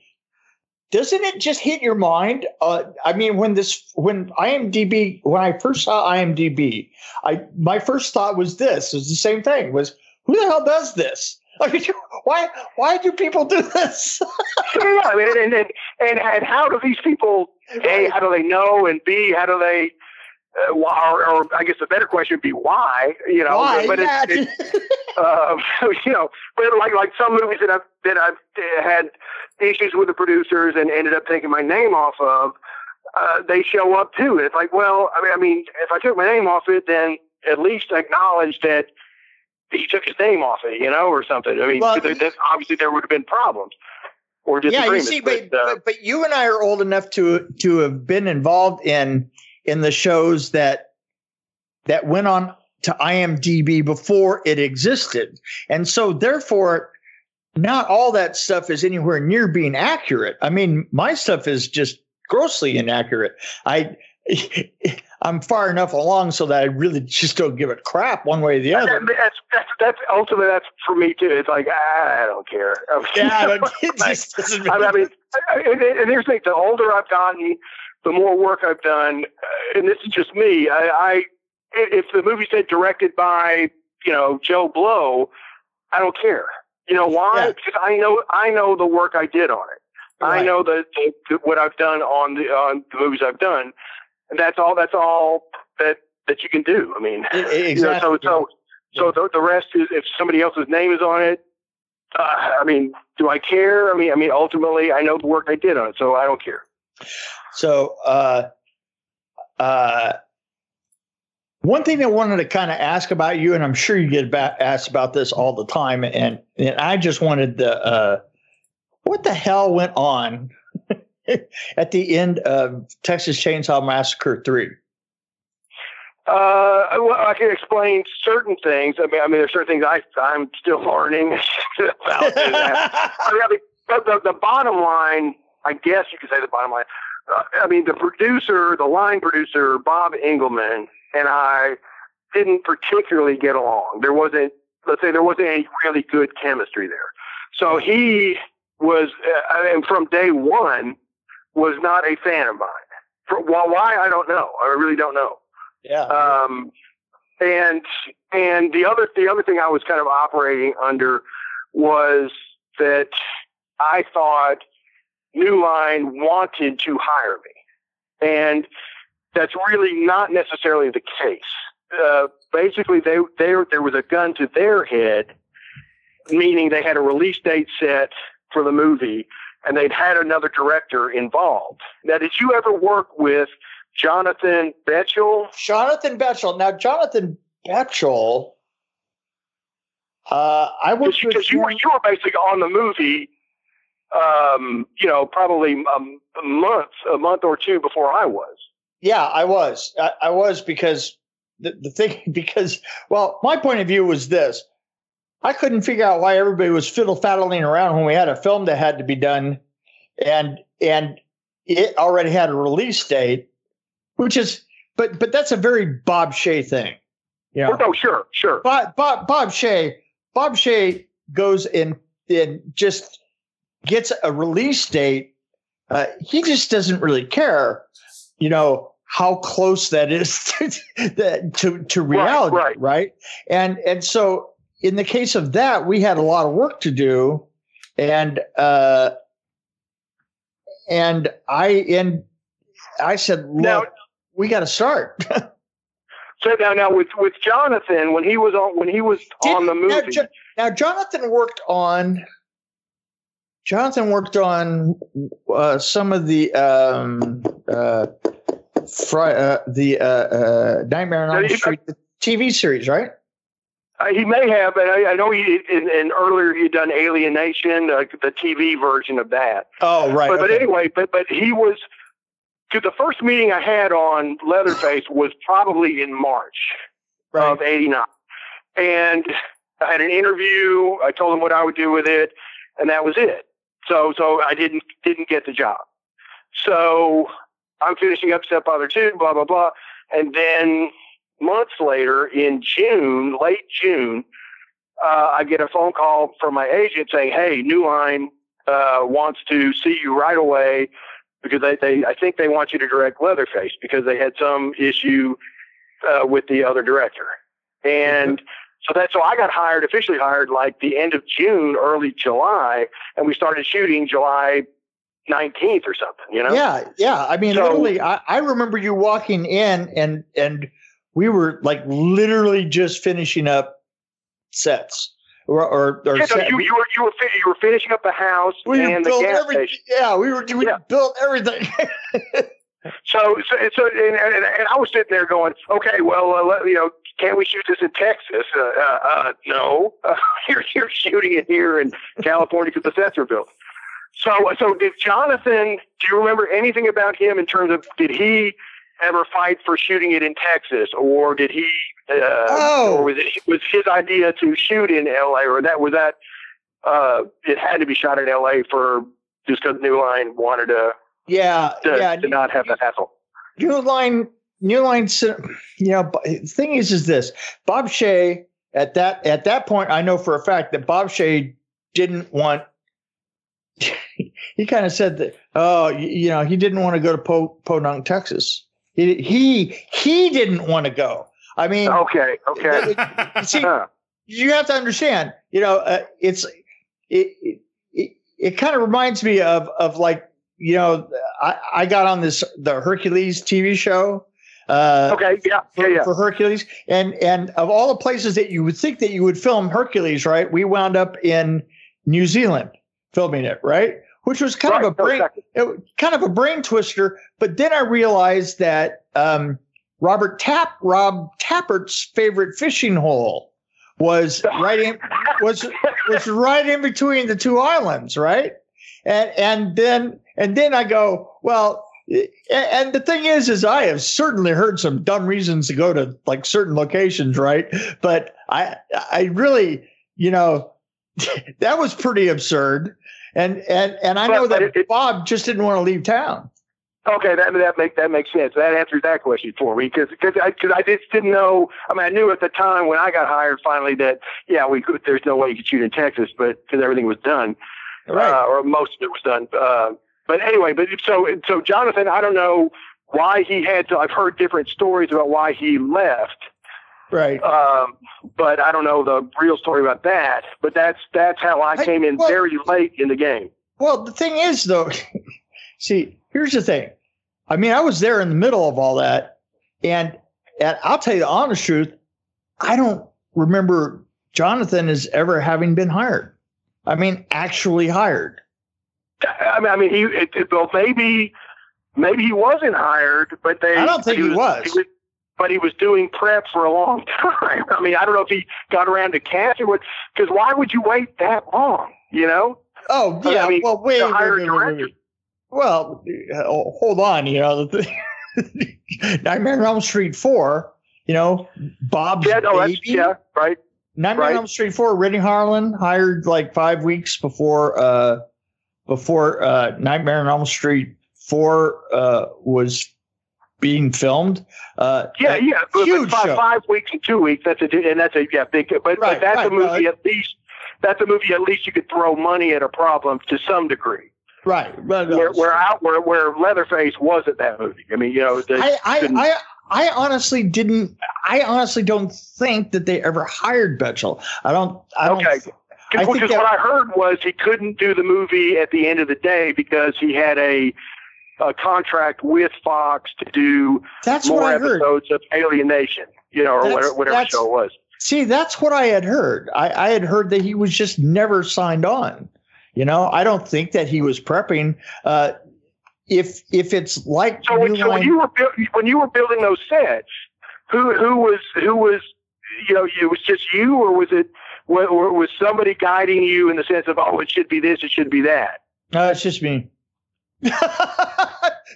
S1: Doesn't it just hit your mind? Uh, I mean, when this, when IMDb, when I first saw IMDb, I my first thought was this: was the same thing. Was who the hell does this? I mean, why why do people do this?
S2: yeah, I mean, and, and, and, and how do these people, A, how do they know? And B, how do they, uh, why, or, or I guess the better question would be why, you know?
S1: why?
S2: But
S1: yeah.
S2: it's, it's, um, you know, but like like some movies that I've that I've uh, had issues with the producers and ended up taking my name off of, uh, they show up too. It's like, well, I mean, I mean, if I took my name off it, then at least acknowledge that he took his name off it, you know, or something. I mean,
S1: Well,
S2: there, there- obviously there would have been problems or
S1: yeah, you
S2: disagreements.
S1: see, but,
S2: but, uh,
S1: but but you and I are old enough to to have been involved in in the shows that that went on to IMDb before it existed, and so therefore, not all that stuff is anywhere near being accurate. I mean, my stuff is just grossly inaccurate. I. I'm far enough along so that I really just don't give a crap one way or the other.
S2: that's, that's that's ultimately that's for me too. It's like I don't care. I mean,
S1: Yeah, it
S2: like,
S1: just doesn't
S2: I mean, I- and, and here's the thing: the older I've gotten, the more work I've done, uh, and this is just me. I, I if the movie said directed by you know Joe Blow, I don't care. You know why?
S1: Yeah.
S2: Because I know I know the work I did on it. I know the what I've done on the on the movies I've done, and that's all. That's all that that you can do. I mean,
S1: E- e-
S2: you know, so
S1: exactly.
S2: so so the, the rest is if somebody else's name is on it. Uh, I mean, do I care? I mean, I mean, ultimately, I know the work I did on it, so I don't care.
S1: So, uh, uh, one thing I wanted to kind of ask about you, and I'm sure you get ba- asked about this all the time, and and I just wanted the uh, what the hell went on at the end of Texas Chainsaw Massacre three?
S2: Uh, well, I can explain certain things. I mean, I mean, there's certain things I I'm still learning about. I mean, but the, the bottom line, I guess you could say the bottom line. Uh, I mean, the producer, the line producer, Bob Engelman, and I didn't particularly get along. There wasn't, let's say, there wasn't any really good chemistry there. So he was, uh, and from day one, was not a fan of mine. For, well, why I don't know. I really don't know.
S1: yeah,
S2: Um, and and the other the other thing I was kind of operating under was that I thought New Line wanted to hire me, and that's really not necessarily the case. Uh, basically, they, they, there was a gun to their head, meaning they had a release date set for the movie and they'd had another director involved. Now, did you ever work with Jonathan Betuel?
S1: Jonathan Betuel. Now, Jonathan Betuel, uh, I was
S2: because you were you were basically on the movie, um, you know, probably a month, a month or two before I was.
S1: Yeah, I was. I, I was because the, the thing because well, my point of view was this: I couldn't figure out why everybody was fiddle faddling around when we had a film that had to be done, and and it already had a release date, which is but but that's a very Bob Shaye thing.
S2: Yeah. You know? Oh, sure, sure.
S1: Bob Bob Bob Shaye Bob Shaye goes in and just gets a release date. Uh, he just doesn't really care, you know, how close that is to to, to reality, right, right. right? And and so in the case of that, we had a lot of work to do, and uh, and I and I said, look, now, we got to start.
S2: so now, now with with Jonathan, when he was on when he was Did, on the movie,
S1: now, jo- now, Jonathan worked on. Jonathan worked on uh, some of the um, uh, fri- uh, the uh, uh, Nightmare on Elm Street the TV series, right?
S2: Uh, he may have, but I, I know he in, in earlier he had done Alien Nation, uh, the TV version of that.
S1: Oh, right.
S2: But, okay. but anyway, but but he was. The first meeting I had on Leatherface was probably in March right. of '89, and I had an interview. I told him what I would do with it, and that was it. So so I didn't didn't get the job. So I'm finishing up Stepfather two, blah blah blah, and then months later, in June, late June, uh, I get a phone call from my agent saying, "Hey, New Line uh, wants to see you right away because they, they I think they want you to direct Leatherface because they had some issue uh, with the other director." And mm-hmm. so that so I got hired officially hired like the end of June, early July, and we started shooting July 19th or something, you know?
S1: Yeah, yeah. I mean, so, literally, I, I remember you walking in and and we were like literally just finishing up sets. Or, or, or
S2: yeah, no, you, you, were you were you were finishing up the house we and the gas every, station.
S1: Yeah, we were we yeah. built everything.
S2: so so so and, and, and, I was sitting there going, okay, well, uh, let, you know, can we shoot this in Texas? Uh, uh, uh no, you're you're shooting it here in California because the sets are built. So so did Jonathan? Do you remember anything about him in terms of did he? Ever fight for shooting it in Texas, or did he? Uh, oh. Or was it was his idea to shoot in L.A. or that was that? Uh, it had to be shot in L.A. for just because New Line wanted to.
S1: Yeah,
S2: to,
S1: yeah.
S2: To not have that hassle.
S1: New Line, New Line. You know, the thing is, is this Bob Shaye at that at that point? I know for a fact that Bob Shaye didn't want he kind of said that oh you know he didn't want to go to po- Podunk, Texas. He he, he didn't want to go. I mean,
S2: okay, okay.
S1: See, you have to understand. You know, uh, it's it it, it kind of reminds me of of like you know I, I got on this the Hercules TV show.
S2: Uh, okay, yeah,
S1: for,
S2: yeah, yeah.
S1: For Hercules, and and of all the places that you would think that you would film Hercules, right? We wound up in New Zealand filming it, right? Which was kind right, of a brain, it, kind of a brain twister. But then I realized that um, Robert Tap Rob Tapert's favorite fishing hole was right in was was right in between the two islands, right? And and then and then I go, well, and the thing is, is I have certainly heard some dumb reasons to go to like certain locations, right? But I I really, you know, that was pretty absurd. And and and I but, know that it, Bob just didn't want to leave town.
S2: Okay, that that makes that makes sense. That answers that question for me because because I, cause I just didn't know. I mean, I knew at the time when I got hired finally that yeah, we could. There's no way you could shoot in Texas, but because everything was done, right. uh, or most of it was done. Uh, but anyway, but so so Jonathan, I don't know why he had to. I've heard different stories about why he left.
S1: Right.
S2: Um, but I don't know the real story about that. But that's that's how I, I came in well, very late in the game.
S1: Well, the thing is, though, see, here's the thing. I mean, I was there in the middle of all that, and and I'll tell you the honest truth, I don't remember Jonathan as ever having been hired. I mean, actually hired.
S2: I mean, I mean, he it, it, well maybe maybe he wasn't hired, but they.
S1: I don't think he, was. He was
S2: but he was doing prep for a long time. I mean, I don't know if he got around to casting it, because why would you wait that long? You know?
S1: Oh yeah. I mean, well, wait, wait, wait, wait. Well, uh, hold on. You know, Nightmare on Elm Street four. You know, Bob's
S2: yeah, no, baby. yeah, right.
S1: Nightmare right. on Elm Street four. Renny Harlin hired like five weeks before uh before uh Nightmare on Elm Street four uh was being filmed. Uh,
S2: yeah, yeah, huge five, five, weeks and two weeks. That's a and that's a yeah big. But, right, but that's right, a movie at least. That's a movie at least you could throw money at a problem to some degree.
S1: Right,
S2: but, where, where out where where Leatherface wasn't that movie. I mean, you know, the,
S1: I I, I I honestly didn't. I honestly don't think that they ever hired Betuel. I don't. I don't. Okay.
S2: Because what I heard was he couldn't do the movie at the end of the day because he had a a contract with Fox to do
S1: that's
S2: more
S1: episodes
S2: heard. of Alien Nation, you know, or that's, whatever, whatever show it was.
S1: See, that's what I had heard. I, I had heard that he was just never signed on. You know, I don't think that he was prepping. Uh, if if it's like
S2: so, when, so when you were when you were building those sets, who who was who was you know it was just you or was it or was somebody guiding you in the sense of oh it should be this it should be that?
S1: No, it's just me.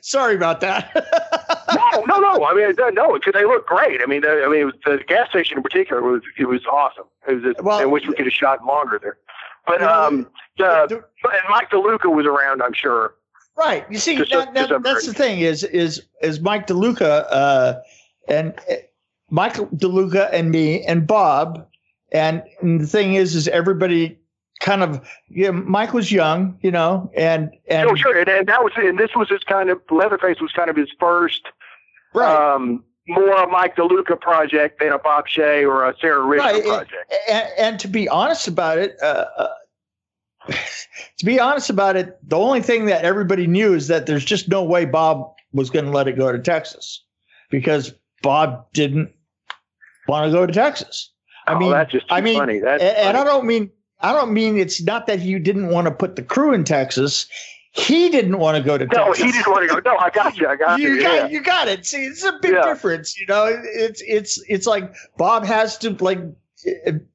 S1: Sorry about that.
S2: no, no, no. I mean, no, because they look great. I mean, the, I mean, it was, the gas station in particular was it was awesome. It was. A, well, I wish we could have shot longer there. But um, the, the, and Mike DeLuca was around, I'm sure.
S1: Right. You see, that, that, that's the thing is is is Mike DeLuca uh, and uh, Michael DeLuca and me and Bob, and, and the thing is, is everybody kind of yeah, Mike was young, you know, and and
S2: oh, sure, and, and that was and this was his kind of Leatherface was kind of his first,
S1: right.
S2: um, more a Mike DeLuca project than a Bob Shaye or a Sara Risher right. project.
S1: And, and, to be honest about it, uh, uh, to be honest about it, the only thing that everybody knew is that there's just no way Bob was going to let it go to Texas because Bob didn't want to go to Texas. I
S2: oh,
S1: mean,
S2: that's just I
S1: mean,
S2: funny. That's
S1: and,
S2: funny.
S1: I don't mean I don't mean it's not that you didn't want to put the crew in Texas. He didn't want to go to
S2: no,
S1: Texas.
S2: he didn't want to go. No, I got you. I got you.
S1: You
S2: got,
S1: yeah. you got it. See, it's a big yeah. difference. You know, it's it's it's like Bob has to like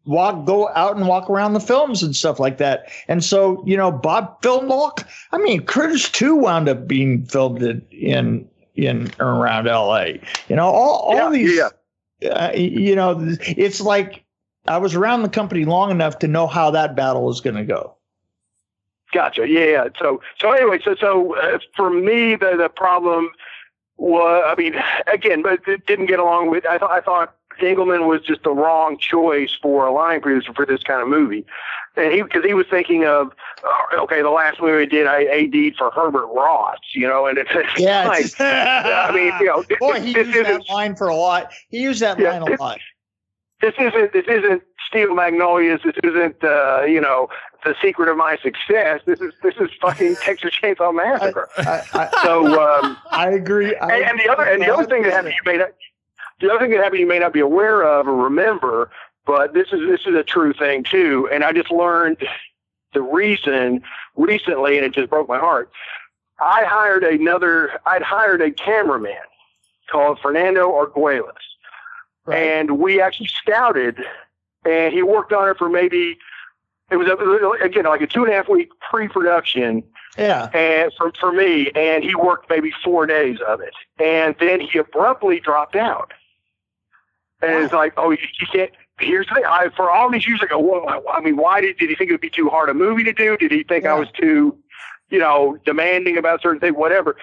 S1: walk go out and walk around the films and stuff like that. And so, you know, Bob filmed all. I mean, Critters Two wound up being filmed in in, in around L.A. You know, all all
S2: yeah,
S1: these. Uh, you know, it's like I was around the company long enough to know how that battle is going to go.
S2: Gotcha. Yeah. So, so anyway, so so uh, for me, the the problem was, I mean, again, but it didn't get along with. I thought I thought Engelman was just the wrong choice for a line producer for this kind of movie, and he because he was thinking of, uh, okay, the last movie I did, I AD'd for Herbert Ross, you know, and it's, it's
S1: yeah,
S2: like, I mean, you know,
S1: boy, he used that line for a lot. He used that yeah, line a lot
S2: this isn't this isn't Steel Magnolias. This isn't uh, you know the secret of my success. This is this is fucking Texas Chainsaw Massacre. I, I, I, so um,
S1: I agree.
S2: and, and, the other and the other thing that happened you may not the other thing that happened you may not be aware of or remember, but this is this is a true thing too. And I just learned the reason recently, and it just broke my heart. I hired another. I'd hired a cameraman called Fernando Arguelles Right. And we actually scouted, and he worked on it for maybe it was a, again like a two and a half week pre-production.
S1: Yeah.
S2: And for for me, and he worked maybe four days of it, and then he abruptly dropped out. And wow. it's like, oh, you, you can't. Here's the thing. I, for all these years, I go, well, I mean, why did did he think it would be too hard a movie to do? Did he think yeah. I was too, you know, demanding about certain things? Whatever.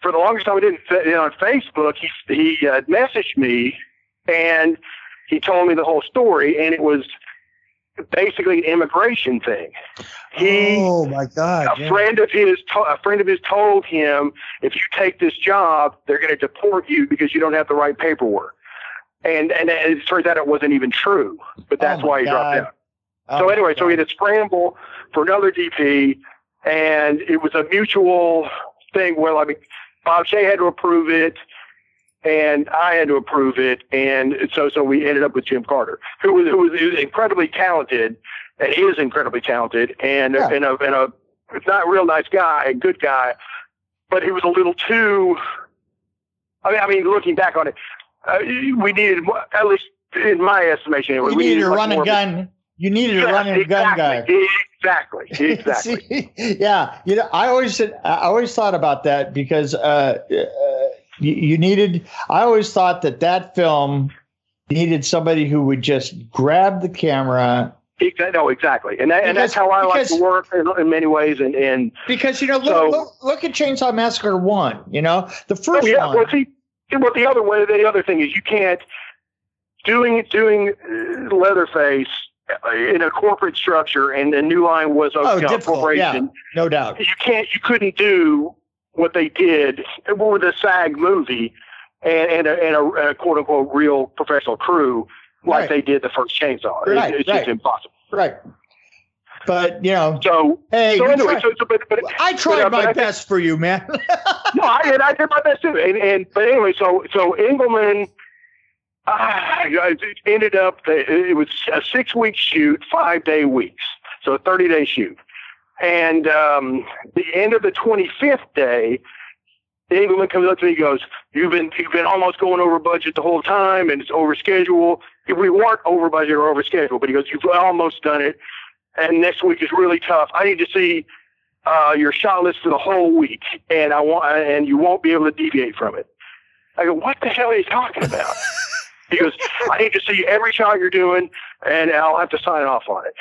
S2: For the longest time, I didn't. You know, on Facebook, he he uh, messaged me and he told me the whole story, and it was basically an immigration thing.
S1: He, oh my God!
S2: A yeah. friend of his, a friend of his, told him, if you take this job, they're going to deport you because you don't have the right paperwork. And and it turns out it wasn't even true, but that's oh why he God. dropped out. Oh so anyway, so we had to scramble for another DP, and it was a mutual thing. Well, I mean, Bob Shaye had to approve it, and I had to approve it, and so so we ended up with Jim Carter, who was who was, who was incredibly talented, and is incredibly talented, and
S1: Yeah.
S2: and a and a not a real nice guy, a good guy, but he was a little too. I mean, I mean, looking back on it, uh, we needed at least in my estimation, anyway,
S1: You
S2: we
S1: needed a
S2: like
S1: run and
S2: of a-
S1: gun. You needed a
S2: Yeah,
S1: run and gun guy.
S2: exactly, Exactly. Exactly.
S1: See, yeah, you know, I always said, I always thought about that because uh, uh, you, you needed. I always thought that that film needed somebody who would just grab the camera
S2: No, exactly, and that, and that's how I like to work in, in many ways. And and
S1: because you know, look,
S2: So-
S1: look, look at Chainsaw Massacre one. You know, the
S2: oh,
S1: first
S2: yeah,
S1: one.
S2: well, see, well, the other way, the other thing is you can't doing doing uh, Leatherface uh, in a corporate structure, and the New Line was a
S1: Oh,
S2: you know,
S1: difficult,
S2: corporation.
S1: no doubt.
S2: You can't, you couldn't do what they did with a SAG movie and, and, a, and a, a quote unquote real professional crew like
S1: Right.
S2: they did the first Chainsaw.
S1: Right,
S2: it's
S1: right.
S2: just impossible.
S1: Right. But you know,
S2: So,
S1: hey,
S2: so anyway,
S1: tried-
S2: so, so but, but
S1: I tried
S2: but,
S1: my
S2: I
S1: best for you, man.
S2: no, I did. I did my best too. And, and but anyway, so so Engelman uh, ended up. It was a six week shoot, five day weeks, so a thirty day shoot. And um, the end of the twenty fifth day, the Engelman comes up to me. and goes, "You've been you've been almost going over budget the whole time, and it's over schedule. If we weren't over budget or over schedule, but he goes, you've almost done it. And next week is really tough. I need to see." uh, your shot list for the whole week, and I want, and you won't be able to deviate from it. I go, what the hell are you talking about? he goes, I need to see every shot you're doing, and I'll have to sign off on it.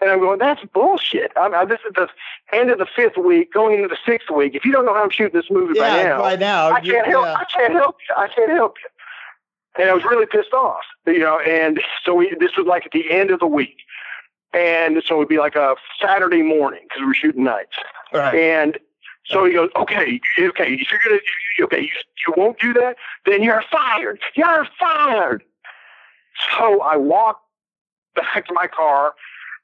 S2: And I'm going, that's bullshit. I'm, I, this is the end of the fifth week, going into the sixth week. If you don't know how I'm shooting this movie by now,
S1: by now.
S2: I can't help.
S1: yeah.
S2: I can't help you. I can't help you. And I was really pissed off, you know. And so we, this was like at the end of the week, and so it'd be like a Saturday morning because we were shooting nights.
S1: Right.
S2: And so he goes, okay, okay, if you're gonna, okay, you, you won't do that, then you're fired. You're fired. So I walk back to my car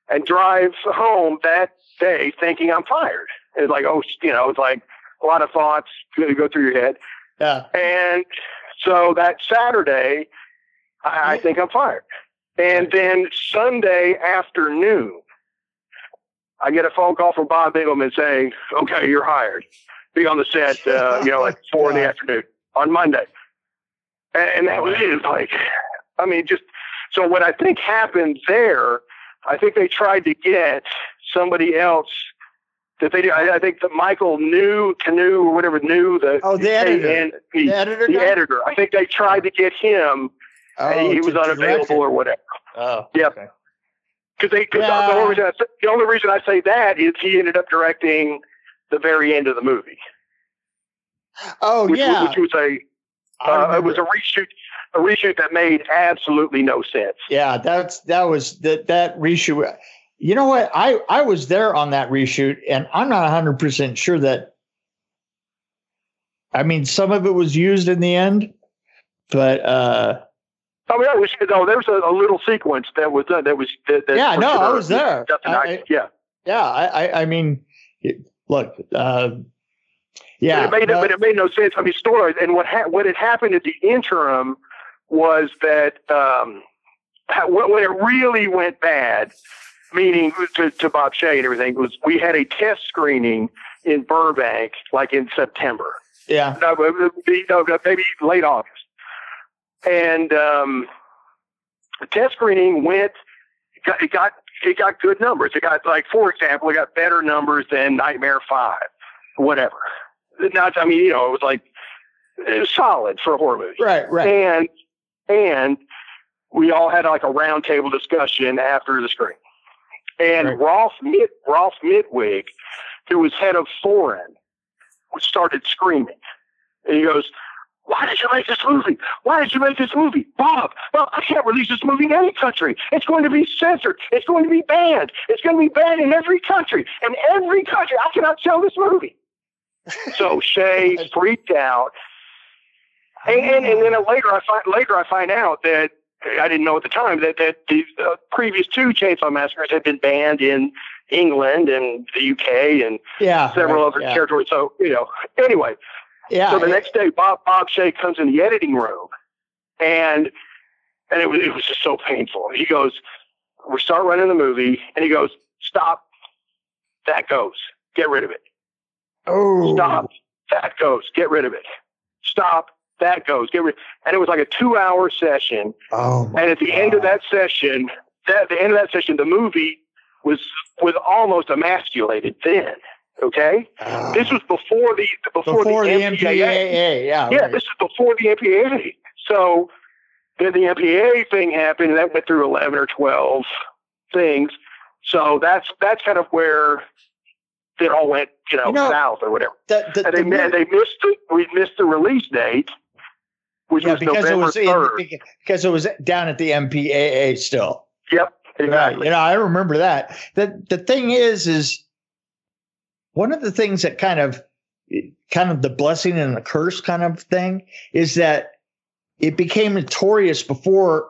S2: and drive home that day thinking I'm fired. It's like, oh, you know, it's like a lot of thoughts go go through your head.
S1: Yeah.
S2: And so that Saturday, I, I think I'm fired. And then Sunday afternoon, I get a phone call from Bob Engelman saying, okay, you're hired. Be on the set, uh, you know, at four in the afternoon on Monday. And, and that was it. It's like, I mean, just so what I think happened there, I think they tried to get somebody else that they, I, I think that Michael knew, Canoe or whatever knew the,
S1: Oh, the editor.
S2: and
S1: The
S2: the,
S1: editor.
S2: the
S1: guy?
S2: editor. I think they tried to get him, and
S1: Oh,
S2: he was unavailable or whatever.
S1: Oh.
S2: Yep.
S1: okay.
S2: Because they, cause
S1: Yeah.
S2: the, only reason I, say- the only reason I say that is he ended up directing the very end of the movie,
S1: Oh
S2: which,
S1: yeah.
S2: which was a
S1: I
S2: uh, it was a reshoot, a reshoot that made absolutely no sense.
S1: yeah. That's that was that that reshoot. You know what? I I was there on that reshoot, and I'm not 100 percent sure that. I mean, some of it was used in the end, but uh
S2: I mean, I was, there was a, a little sequence that was done. That was that, that
S1: yeah, no, I was there. I-
S2: I- yeah,
S1: yeah, I I, I mean, it- look, uh, yeah,
S2: but it made
S1: no-
S2: but it made no sense. I mean, story and what ha- what had happened at the interim was that um, when it really went bad, meaning to, to Bob Shaye and everything, was we had a test screening in Burbank like in September.
S1: yeah,
S2: No, no, maybe late August. And um, the test screening went. It got, it got it got good numbers. It got like, for example, it got better numbers than Nightmare Five, whatever. Not, I mean, you know, it was like it was solid for a horror movie.
S1: right, right,
S2: And and we all had like a roundtable discussion after the screening. And
S1: Right.
S2: Rolf Mid, Rolf Mittweg, who was head of Foreign, started screaming. And he goes, "Why did you make this movie? Why did you make this movie, Bob? Well, I can't release this movie in any country. It's going to be censored. It's going to be banned. It's going to be banned in every country. In every country, I cannot sell this movie." So Shaye freaked out. And, and, and then later I find later I find out that I didn't know at the time that that the uh, previous two Chainsaw Massacres had been banned in England and the UK and
S1: yeah,
S2: several
S1: right,
S2: other
S1: yeah.
S2: territories. So you know, anyway,
S1: Yeah.
S2: So the next day, Bob Bob Shaye comes in the editing room, and and it was it was just so painful. He goes, "We start running the movie," and he goes, "Stop, that goes, get rid of it.
S1: oh,
S2: Stop, that goes, get rid of it. Stop, that goes, get rid." And it was like a two-hour session.
S1: Oh,
S2: And at the end of that session, that the end of that session, the movie was was almost emasculated. Then, okay,
S1: Ah.
S2: this was before the before,
S1: before the,
S2: MPAA.
S1: MPAA. Yeah.
S2: Yeah,
S1: right.
S2: this is before the MPAA. So then the MPAA thing happened, and that went through eleven or twelve things. So that's that's kind of where it all went, you know,
S1: You know,
S2: south or whatever.
S1: The- the-
S2: And they,
S1: the
S2: mi- they missed the, we missed the release date, which
S1: yeah,
S2: was
S1: because it
S2: November
S1: was in,
S2: third.
S1: because it was down at the MPAA still.
S2: Yep,
S1: Right. You know, I remember that. The the thing is, is one of the things that kind of kind of the blessing and the curse kind of thing is that it became notorious before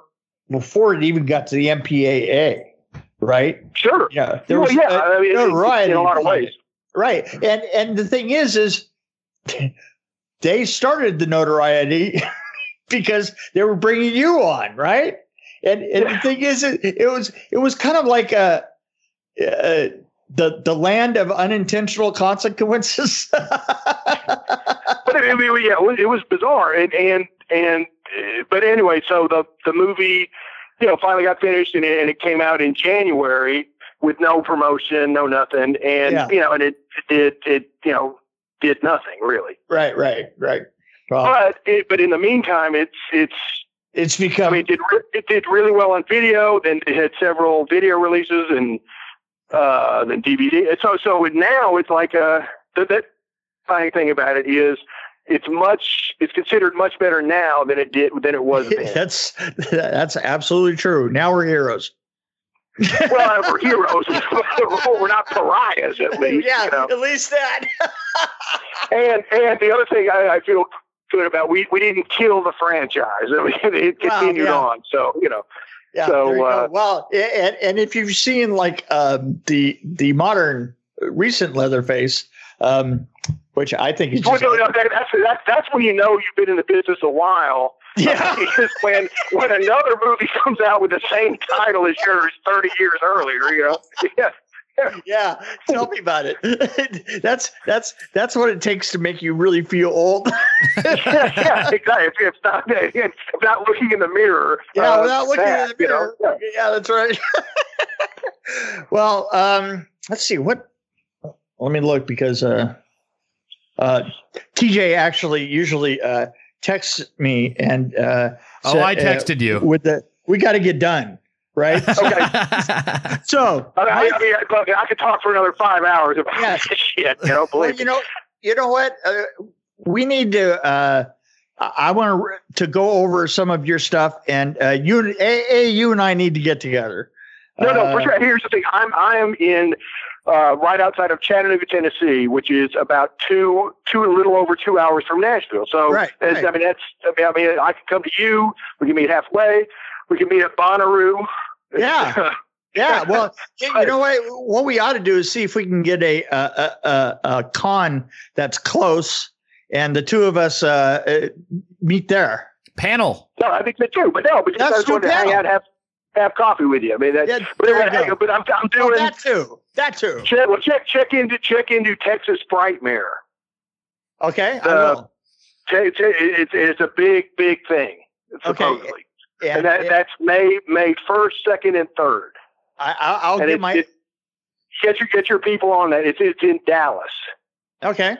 S1: before it even got to the MPAA, right?
S2: Sure.
S1: Yeah, there
S2: Well,
S1: was
S2: yeah,
S1: uh,
S2: I mean, it-
S1: notoriety
S2: in a lot of ways.
S1: right? And and the thing is, is they started the notoriety because they were bringing you on, right? And and the thing is, it, it was it was kind of like a. Uh, the the land of unintentional consequences.
S2: But I mean, yeah, it was, it was bizarre, and and and but anyway, so the the movie, you know, finally got finished, and it, and it came out in January with no promotion, no nothing, and
S1: Yeah.
S2: you know, and it it it you know did nothing really.
S1: right, right, right.
S2: But it, but in the meantime, it's it's
S1: it's
S2: I mean, it did it did really well on video. Then it had several video releases and uh, then DVD. So so now it's like a the, the funny thing about it is it's much it's considered much better now than it did than it was then.
S1: that's that's absolutely true. Now we're heroes.
S2: well, we're heroes. we're not pariahs at least.
S1: yeah,
S2: You know?
S1: at least that.
S2: And and the other thing I, I feel good about we we didn't kill the franchise. I mean, it continued
S1: yeah.
S2: on. So you know.
S1: Yeah.
S2: So,
S1: there you go.
S2: uh,
S1: well, and and if you've seen like um, the the modern uh, recent Leatherface, um, which I think is
S2: Well,
S1: just,
S2: no, no, that, that's, that's that's when you know you've been in the business a while.
S1: yeah,
S2: is when when another movie comes out with the same title as yours 30 years earlier, you know. Yeah.
S1: yeah. Tell me about it. that's that's that's what it takes to make you really feel old.
S2: yeah, yeah, exactly. If it's not if not looking in the mirror.
S1: Yeah,
S2: uh,
S1: without looking
S2: that,
S1: in the
S2: you know,
S1: mirror. yeah. that's right. well, um, let's see what. Let me look because uh, uh, TJ actually usually uh, texts me and uh,
S3: Oh,
S1: sa-
S3: I
S1: uh,
S3: texted you.
S1: with the we got to get done right. Okay. so
S2: I, I, I mean, I, I could talk for another five hours about
S1: Yes.
S2: this shit. You know,
S1: well,
S2: believe
S1: you know, you know what? Uh, we need to. Uh, I I want to to go over some of your stuff, and uh, you, a, a, you and I need to get together.
S2: No, no,
S1: Uh,
S2: for sure. Here's the thing. I'm I am in uh, right outside of Chattanooga, Tennessee, which is about two two a little over two hours from Nashville. So
S1: Right,
S2: it's-
S1: right.
S2: I mean that's I mean, I mean I can come to you. We can meet halfway. We can meet at Bonnaroo.
S1: Yeah. Yeah, well, you you know what? What we ought to do is see if we can get a a, a, a, a con that's close, and the two of us uh, uh, meet there.
S3: Panel.
S2: no, I think that too. But no, because
S1: That's
S2: I just wanted to hang out, have have coffee with you. I mean that.
S1: Yeah,
S2: but,
S1: there you
S2: anyway, but I'm I'm
S1: Oh,
S2: doing.
S1: that too. That too.
S2: check, well, check check into check into Texas Frightmare.
S1: Okay. I
S2: Uh,
S1: will.
S2: Check- check- It's it's a big big thing.
S1: Okay.
S2: Supposedly.
S1: And,
S2: and that,
S1: and
S2: that's May May first, second, and third.
S1: I, I- I'll
S2: and
S1: get
S2: it,
S1: my.
S2: it- get your get your people on that. It's it's in Dallas,
S1: okay.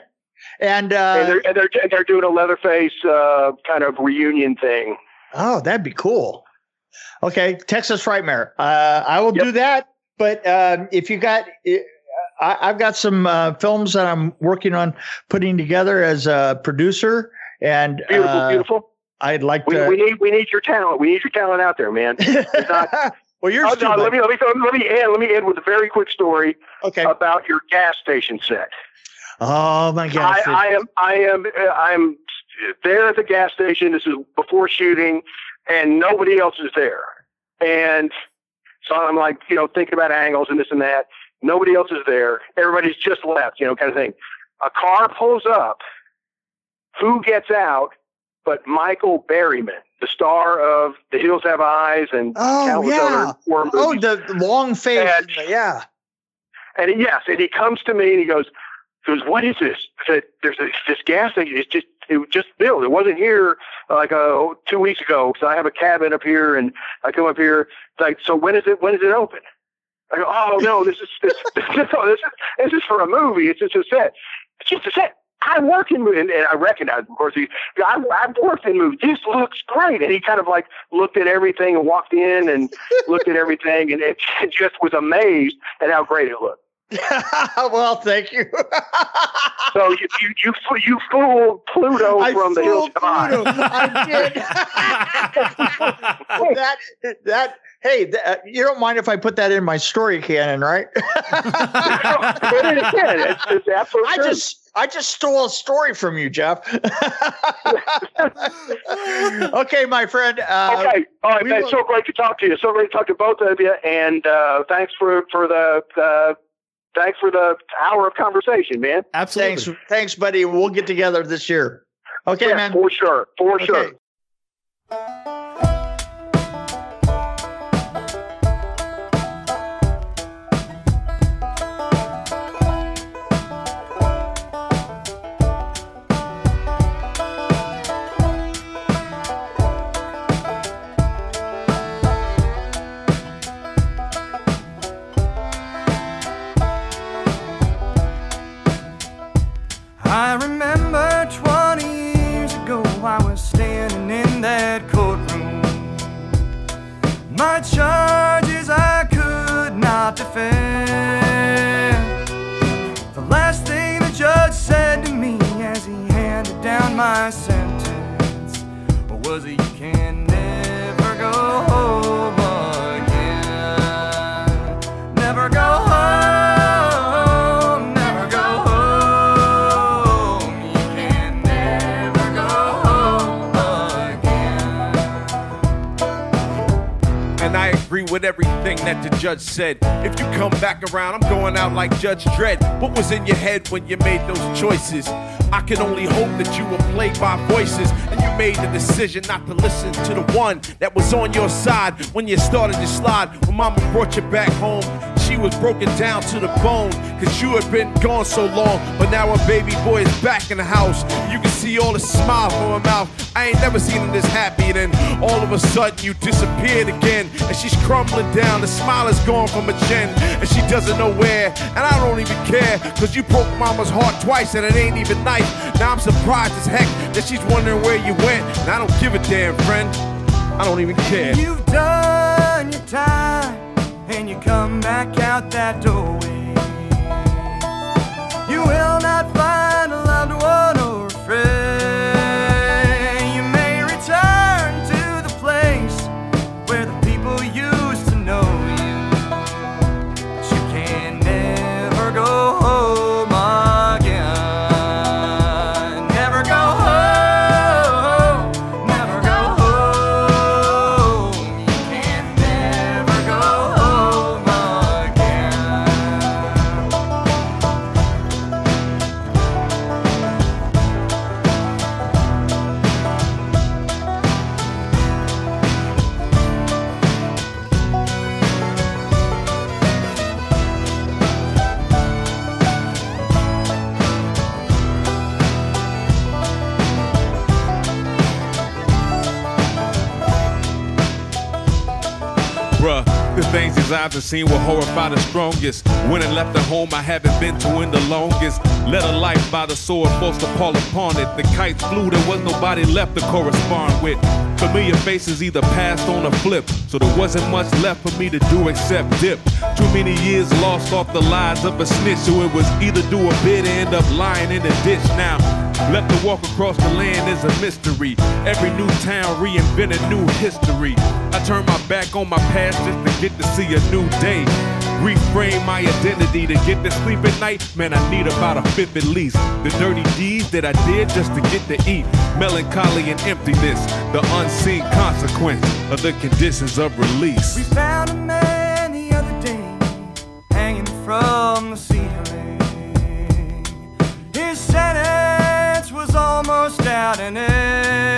S1: And,
S2: and
S1: uh,
S2: they're and they're they're doing a Leatherface uh, kind of reunion thing.
S1: oh, that'd be cool. Okay, Texas Frightmare. Uh, I will
S2: Yep.
S1: do that. But um, if you got, I, I've got some uh, films that I'm working on putting together as a producer, and
S2: Beautiful,
S1: uh,
S2: beautiful.
S1: I'd like
S2: We,
S1: to.
S2: we need we need your talent. We need your talent out there, man. not-
S1: well, you're
S2: Oh, no, let me let me let me end let me end with a very quick story
S1: okay.
S2: about your gas station set.
S1: oh my gosh!
S2: I, I am I am uh, I'm there at the gas station. This is before shooting, and nobody else is there. And so I'm like, you know, thinking about angles and this and that. Nobody else is there. Everybody's just left, you know, kind of thing. A car pulls up who gets out but Michael Berryman, the star of The Hills Have Eyes and
S1: Oh yeah. Oh, the long face.
S2: And-
S1: yeah.
S2: And yes, and he comes to me and he goes, goes, what is this? I said, there's a, this gas station. It's just, it was just built. It wasn't here like uh, two weeks ago. So I have a cabin up here and I come up here. It's like, so when is it, when is it open? I go, oh no, this is, this, this, this, is, this is for a movie. It's just a set. It's just a set. I work in movies, and, and I recognize, of course, he, I, I've worked in movies. This looks great. And he kind of like looked at everything and walked in and looked at everything and it just was amazed at how great it looked.
S1: well, thank you.
S2: So you you you, you fooled Pluto
S1: I
S2: from the Hills
S1: fooled
S2: Have
S1: Pluto. I did. that that hey, that, you don't mind if I put that in my story canon, right?
S2: But it again, it's, it's absolutely
S1: I
S2: true.
S1: just I just stole a story from you, Jeff. okay, my friend. Uh,
S2: okay. All right, man.
S1: will-
S2: So great to talk to you. So great to talk to both of you. And uh, thanks for for the uh, thanks for the hour of conversation, man.
S3: Absolutely.
S1: Thanks, thanks, buddy. We'll get together this year. Okay,
S2: yeah,
S1: man.
S2: for sure, for sure.
S1: Okay.
S4: I the judge said.
S5: If you come back around, I'm going out like Judge Dredd. What was in your head when you made those choices? I can only hope that you were plagued by voices and you made the decision not to listen to the one that was on your side when you started to slide. When mama brought you back home, she was broken down to the bone because you had been gone so long. But now her baby boy is back in the house. You can see all the smile from her mouth. I ain't never seen her this happy. Then all of a sudden you disappeared again. And she's crumbling down. The smile is gone from her chin. And she doesn't know where. And I don't even care. Cause you broke mama's heart twice and it ain't even nice. Now I'm surprised as heck that she's wondering where you went. And I don't give a damn, friend. I don't even care.
S4: You've done your time and you come back out that doorway. You will not find
S5: things have seen will horrify the strongest. When I left the home I haven't been to in the longest. Led a life by the sword, forced to fall upon it. The kites flew, there was nobody left to correspond with. Familiar faces either passed on or flipped, so there wasn't much left for me to do except dip. Too many years lost off the lies of a snitch, so it was either do a bid or end up lying in the ditch. Now, left to walk across the land is a mystery. Every new town reinvent a new history. I turn my back on my past just to get to see a new day. Reframe my identity to get to sleep at night. Man, I need about a fifth at least. The dirty deeds that I did just to get to eat. Melancholy and emptiness, the unseen consequence of the conditions of release.
S4: We found a man the other day hanging from the ceiling. His sentence was almost out and in.